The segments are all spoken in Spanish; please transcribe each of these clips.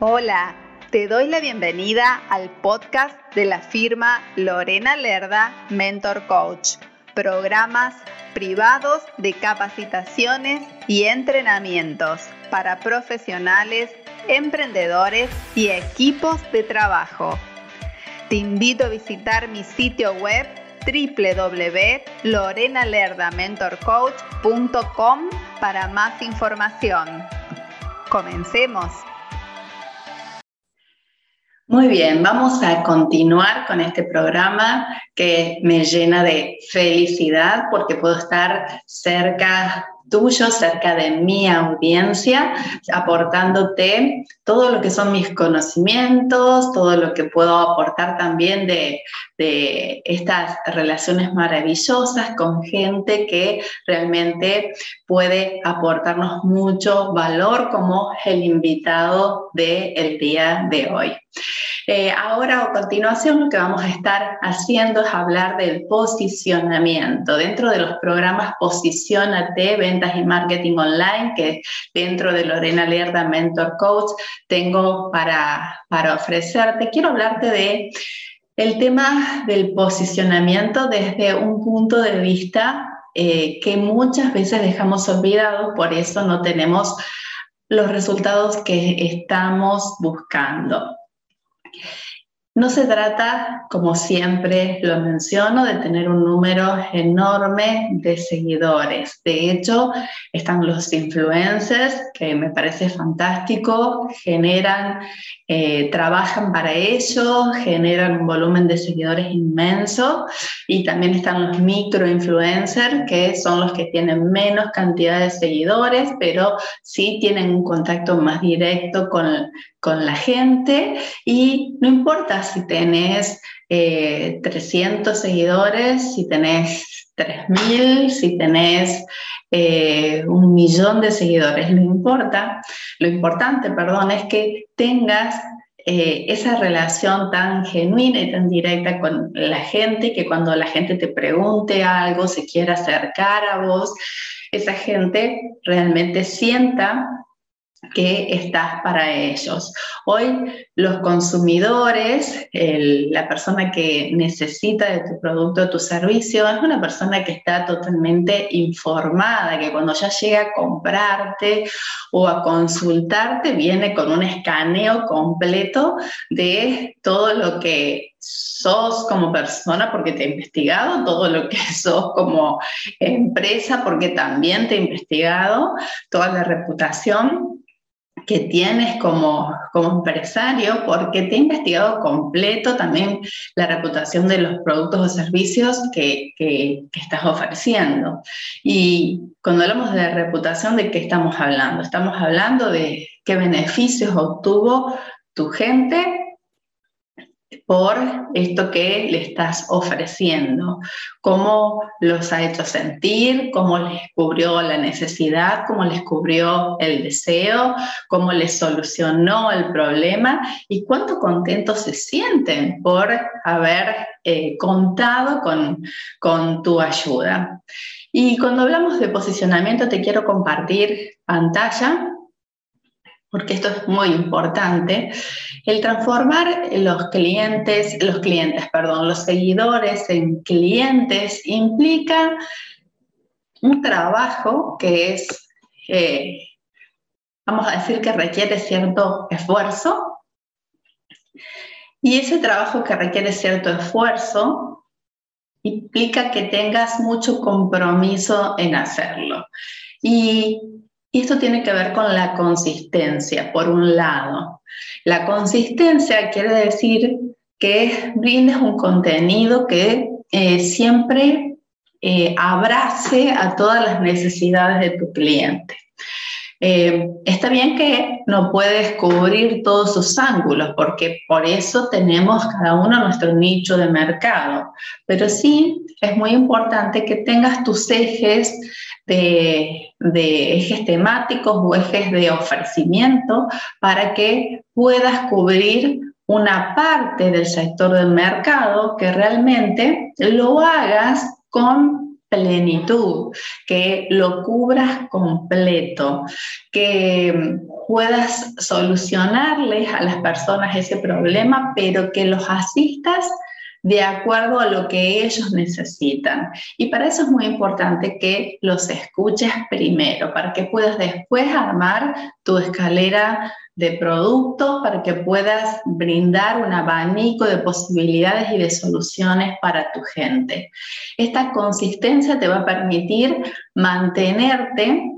Hola, te doy la bienvenida al podcast de la firma Lorena Lerda Mentor Coach, programas privados de capacitaciones y entrenamientos para profesionales, emprendedores y equipos de trabajo. Te invito a visitar mi sitio web www.lorenalerdamentorcoach.com para más información. Comencemos. Muy bien, vamos a continuar con este programa que me llena de felicidad porque puedo estar cerca tuyo, cerca de mi audiencia, aportándote todo lo que son mis conocimientos, todo lo que puedo aportar también de, de estas relaciones maravillosas con gente que realmente puede aportarnos mucho valor como el invitado del día de hoy. Eh, ahora a continuación lo que vamos a estar haciendo es hablar del posicionamiento. Dentro de los programas Posicionate, Ventas y Marketing Online, que dentro de Lorena Lerda Mentor Coach tengo para, para ofrecerte, quiero hablarte de el tema del posicionamiento desde un punto de vista eh, que muchas veces dejamos olvidado, por eso no tenemos los resultados que estamos buscando. No se trata, como siempre lo menciono, de tener un número enorme de seguidores. De hecho, están los influencers, que me parece fantástico, generan, eh, trabajan para ello, generan un volumen de seguidores inmenso. Y también están los microinfluencers, que son los que tienen menos cantidad de seguidores, pero sí tienen un contacto más directo con, con la gente. Y no importa si tenés 300 eh, seguidores, si tenés 3.000, si tenés eh, un millón de seguidores, no importa. Lo importante, perdón, es que tengas eh, esa relación tan genuina y tan directa con la gente, que cuando la gente te pregunte algo, se quiera acercar a vos, esa gente realmente sienta que estás para ellos. Hoy los consumidores, la persona que necesita de tu producto o tu servicio, es una persona que está totalmente informada, que cuando ya llega a comprarte o a consultarte, viene con un escaneo completo de todo lo que sos como persona porque te he investigado, todo lo que sos como empresa porque también te he investigado, toda la reputación que tienes como, como empresario, porque te he investigado completo también la reputación de los productos o servicios que, que, que, estás ofreciendo. Y cuando hablamos de reputación, ¿de qué estamos hablando? Estamos hablando de qué beneficios obtuvo tu gente por esto que le estás ofreciendo, cómo los ha hecho sentir, cómo les cubrió la necesidad, cómo les cubrió el deseo, cómo les solucionó el problema y cuánto contentos se sienten por haber eh, contado con, con tu ayuda. Y cuando hablamos de posicionamiento, te quiero compartir pantalla porque esto es muy importante, el transformar los clientes, los clientes, perdón, los seguidores en clientes implica un trabajo que es, eh, vamos a decir que requiere cierto esfuerzo. Y ese trabajo que requiere cierto esfuerzo implica que tengas mucho compromiso en hacerlo. Y y esto tiene que ver con la consistencia, por un lado. La consistencia quiere decir que brindes un contenido que eh, siempre eh, abrace a todas las necesidades de tu cliente. Eh, está bien que no puedes cubrir todos sus ángulos, porque por eso tenemos cada uno nuestro nicho de mercado, pero sí es muy importante que tengas tus ejes de, ejes temáticos o ejes de ofrecimiento para que puedas cubrir una parte del sector del mercado que realmente lo hagas con plenitud, que lo cubras completo, que puedas solucionarles a las personas ese problema, pero que los asistas de acuerdo a lo que ellos necesitan. Y para eso es muy importante que los escuches primero, para que puedas después armar tu escalera de productos, para que puedas brindar un abanico de posibilidades y de soluciones para tu gente. Esta consistencia te va a permitir mantenerte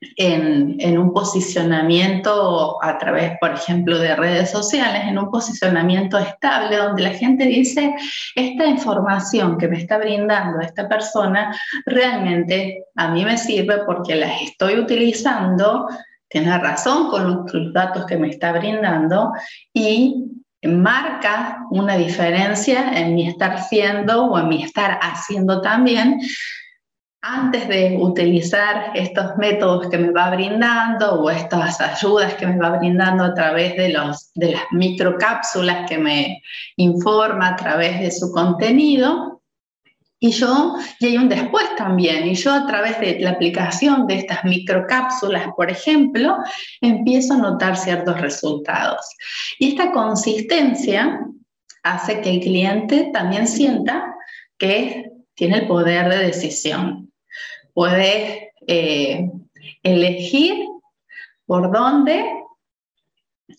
en, un posicionamiento a través, por ejemplo, de redes sociales, en un posicionamiento estable donde la gente dice, esta información que me está brindando esta persona realmente a mí me sirve porque las estoy utilizando, tiene razón con los datos que me está brindando y marca una diferencia en mi estar siendo o en mi estar haciendo también antes de utilizar estos métodos que me va brindando o estas ayudas que me va brindando a través de, los, de las microcápsulas que me informa a través de su contenido, y yo, y hay un después también, y yo a través de la aplicación de estas microcápsulas, por ejemplo, empiezo a notar ciertos resultados. Y esta consistencia hace que el cliente también sienta que tiene el poder de decisión puedes eh, elegir por dónde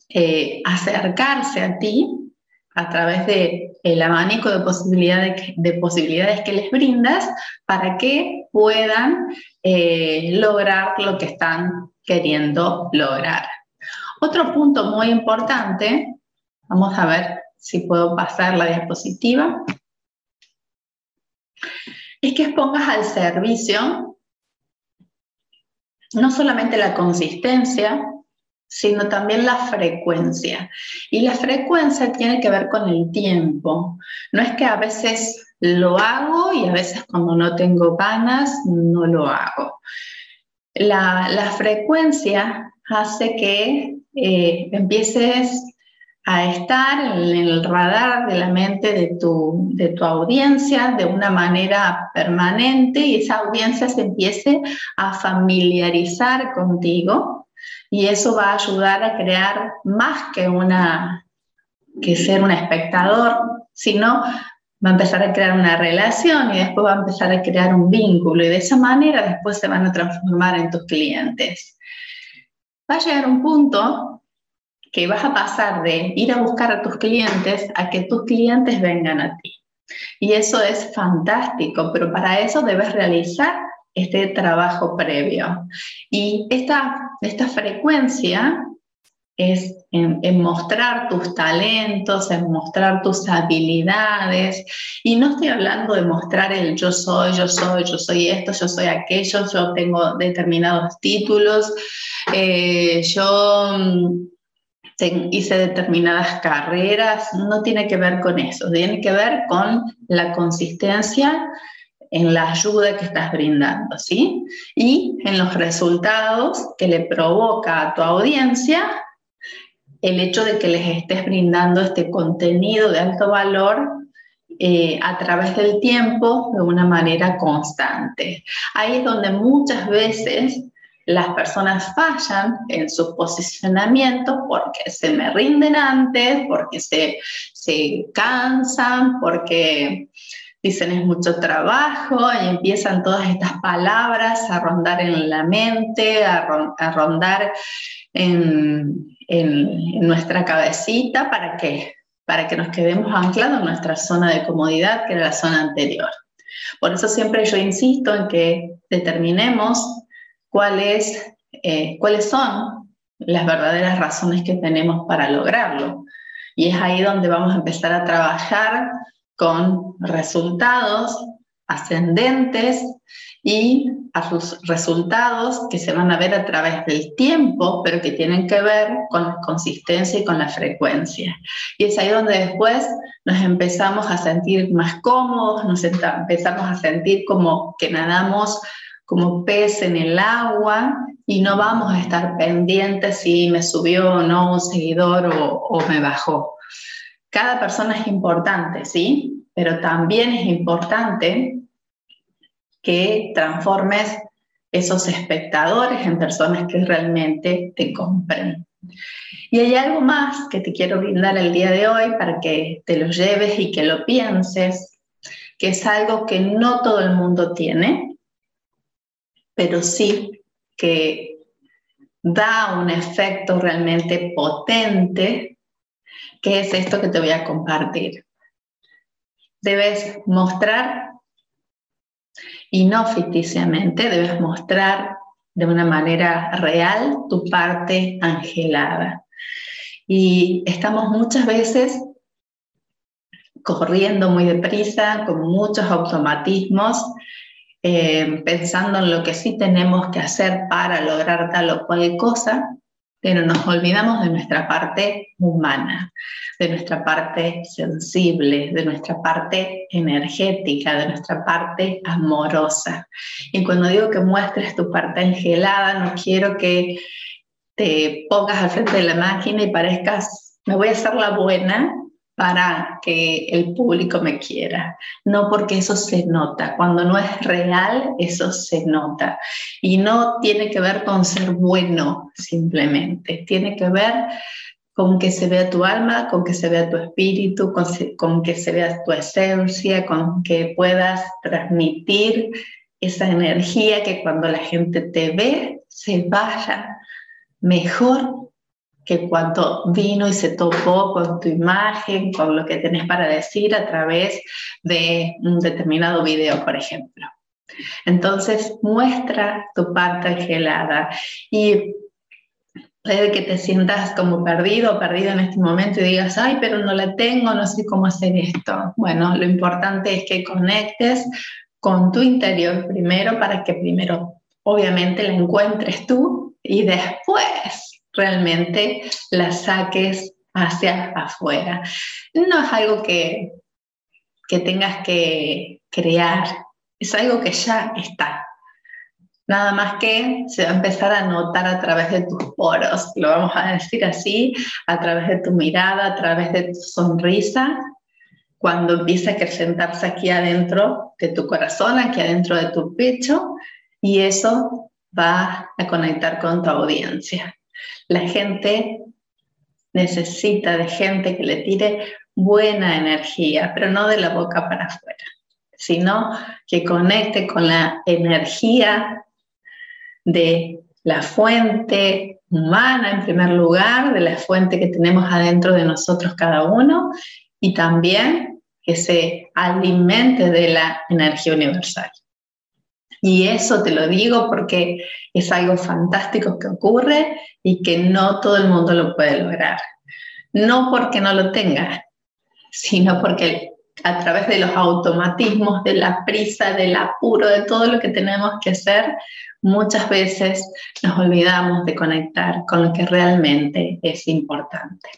eh, acercarse a ti a través de el abanico de posibilidades, de posibilidades que les brindas para que puedan eh, lograr lo que están queriendo lograr. Otro punto muy importante, vamos a ver si puedo pasar la diapositiva, es que expongas al servicio no solamente la consistencia, sino también la frecuencia. Y la frecuencia tiene que ver con el tiempo. No es que a veces lo hago y a veces cuando no tengo ganas no lo hago. La, frecuencia hace que eh, empieces a estar en el radar de la mente de tu, de tu audiencia de una manera permanente y esa audiencia se empiece a familiarizar contigo y eso va a ayudar a crear más que una que ser un espectador, sino va a empezar a crear una relación y después va a empezar a crear un vínculo y de esa manera después se van a transformar en tus clientes. Va a llegar un punto que vas a pasar de ir a buscar a tus clientes a que tus clientes vengan a ti. Y eso es fantástico, pero para eso debes realizar este trabajo previo. Y esta, esta frecuencia es en, mostrar tus talentos, en mostrar tus habilidades. Y no estoy hablando de mostrar el yo soy, yo soy, yo soy esto, yo soy aquello, yo tengo determinados títulos, eh, yo mm, hice determinadas carreras, no tiene que ver con eso, tiene que ver con la consistencia en la ayuda que estás brindando, ¿sí? Y en los resultados que le provoca a tu audiencia el hecho de que les estés brindando este contenido de alto valor eh, a través del tiempo de una manera constante. Ahí es donde muchas veces las personas fallan en su posicionamiento porque se me rinden antes, porque se, se cansan, porque dicen es mucho trabajo y empiezan todas estas palabras a rondar en la mente, a, rondar en, en, nuestra cabecita para que, para que nos quedemos anclados en nuestra zona de comodidad, que era la zona anterior. Por eso siempre yo insisto en que determinemos eh, cuáles son las verdaderas razones que tenemos para lograrlo. Y es ahí donde vamos a empezar a trabajar con resultados ascendentes y a sus resultados que se van a ver a través del tiempo, pero que tienen que ver con la consistencia y con la frecuencia. Y es ahí donde después nos empezamos a sentir más cómodos, nos empezamos a sentir como que nadamos como pez en el agua y no vamos a estar pendientes si me subió o no un seguidor o, me bajó. Cada persona es importante, ¿sí? Pero también es importante que transformes esos espectadores en personas que realmente te compren. Y hay algo más que te quiero brindar el día de hoy para que te lo lleves y que lo pienses, que es algo que no todo el mundo tiene, pero sí que da un efecto realmente potente, que es esto que te voy a compartir. Debes mostrar, y no ficticiamente, debes mostrar de una manera real tu parte angelada. Y estamos muchas veces corriendo muy deprisa, con muchos automatismos, eh, pensando en lo que sí tenemos que hacer para lograr tal o cual cosa, pero nos olvidamos de nuestra parte humana, de nuestra parte sensible, de nuestra parte energética, de nuestra parte amorosa. Y cuando digo que muestres tu parte angelada, no quiero que te pongas al frente de la máquina y parezcas, me voy a hacer la buena para que el público me quiera, no porque eso se nota. Cuando no es real, eso se nota. Y no tiene que ver con ser bueno simplemente, tiene que ver con que se vea tu alma, con que se vea tu espíritu, con, que se vea tu esencia, con que puedas transmitir esa energía que cuando la gente te ve se vaya mejor que cuando vino y se topó con tu imagen, con lo que tenés para decir a través de un determinado video, por ejemplo. Entonces, muestra tu parte angelada y puede que te sientas como perdido perdido en este momento y digas, ay, pero no la tengo, no sé cómo hacer esto. Bueno, lo importante es que conectes con tu interior primero para que primero, obviamente, la encuentres tú y después realmente la saques hacia afuera. No es algo que, que tengas que crear, es algo que ya está. Nada más que se va a empezar a notar a través de tus poros, lo vamos a decir así, a través de tu mirada, a través de tu sonrisa, cuando empieza a acrecentarse aquí adentro de tu corazón, aquí adentro de tu pecho, y eso va a conectar con tu audiencia. La gente necesita de gente que le tire buena energía, pero no de la boca para afuera, sino que conecte con la energía de la fuente humana en primer lugar, de la fuente que tenemos adentro de nosotros cada uno y también que se alimente de la energía universal. Y eso te lo digo porque es algo fantástico que ocurre y que no todo el mundo lo puede lograr. No porque no lo tenga, sino porque a través de los automatismos, de la prisa, del apuro, de todo lo que tenemos que hacer, muchas veces nos olvidamos de conectar con lo que realmente es importante.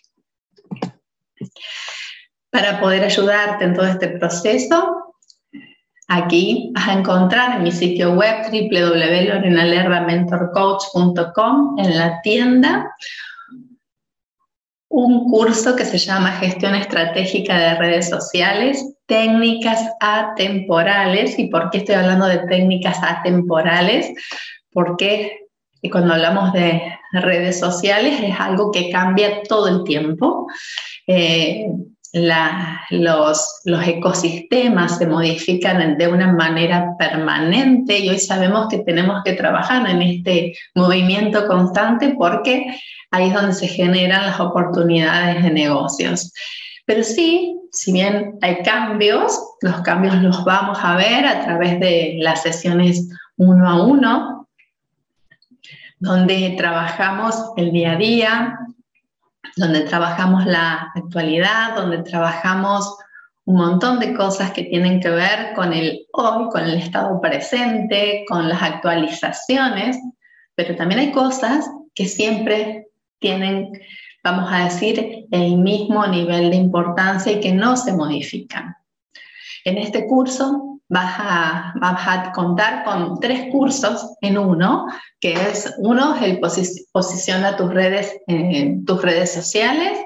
Para poder ayudarte en todo este proceso, Aquí vas a encontrar en mi sitio web www.lorenalerdamentorcoach.com en la tienda un curso que se llama Gestión Estratégica de Redes Sociales, técnicas atemporales. ¿Y por qué estoy hablando de técnicas atemporales? Porque cuando hablamos de redes sociales es algo que cambia todo el tiempo. Eh, los, los, ecosistemas se modifican de una manera permanente y hoy sabemos que tenemos que trabajar en este movimiento constante porque ahí es donde se generan las oportunidades de negocios. Pero sí, si bien hay cambios, los cambios los vamos a ver a través de las sesiones uno a uno, donde trabajamos el día a día, donde trabajamos la actualidad, donde trabajamos un montón de cosas que tienen que ver con el hoy, con el estado presente, con las actualizaciones, pero también hay cosas que siempre tienen, vamos a decir, el mismo nivel de importancia y que no se modifican. En este curso vas a, contar con tres cursos en uno, que es uno, el posiciona tus redes, tus redes sociales,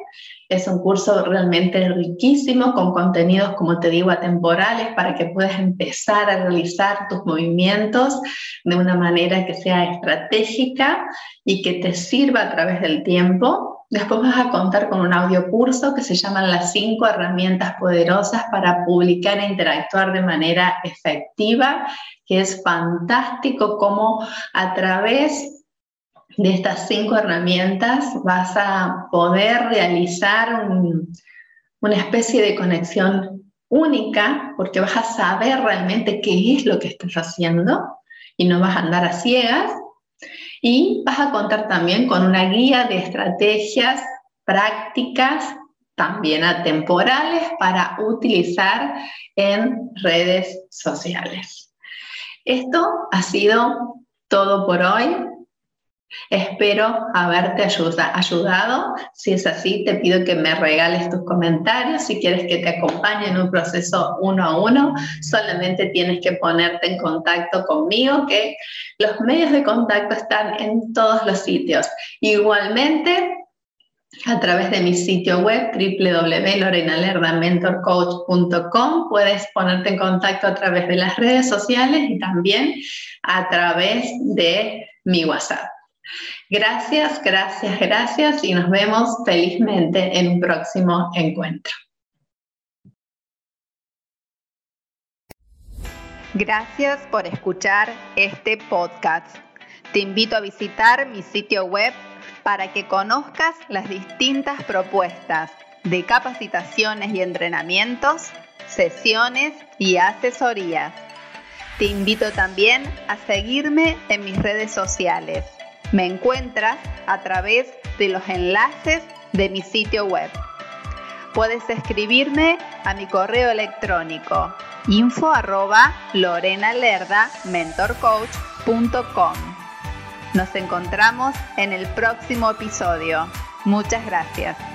Es un curso realmente riquísimo con contenidos, como te digo, atemporales para que puedas empezar a realizar tus movimientos de una manera que sea estratégica y que te sirva a través del tiempo. Después vas a contar con un audio curso que se llaman las cinco herramientas poderosas para publicar e interactuar de manera efectiva, que es fantástico cómo a través de estas cinco herramientas vas a poder realizar una especie de conexión única porque vas a saber realmente qué es lo que estás haciendo y no vas a andar a ciegas. Y vas a contar también con una guía de estrategias prácticas, también atemporales, para utilizar en redes sociales. Esto ha sido todo por hoy. Espero haberte ayudado. Si es así, te pido que me regales tus comentarios. Si quieres que te acompañe en un proceso uno a uno, solamente tienes que ponerte en contacto conmigo, que los medios de contacto están en todos los sitios. Igualmente, a través de mi sitio web www.lorenalerdamentorcoach.com puedes ponerte en contacto a través de las redes sociales y también a través de mi WhatsApp. Gracias, gracias, gracias y nos vemos felizmente en un próximo encuentro. Gracias por escuchar este podcast. Te invito a visitar mi sitio web para que conozcas las distintas propuestas de capacitaciones y entrenamientos, sesiones y asesorías. Te invito también a seguirme en mis redes sociales me encuentras a través de los enlaces de mi sitio web. Puedes escribirme a mi correo electrónico info arroba mentorcoach.com. Nos encontramos en el próximo episodio. Muchas gracias.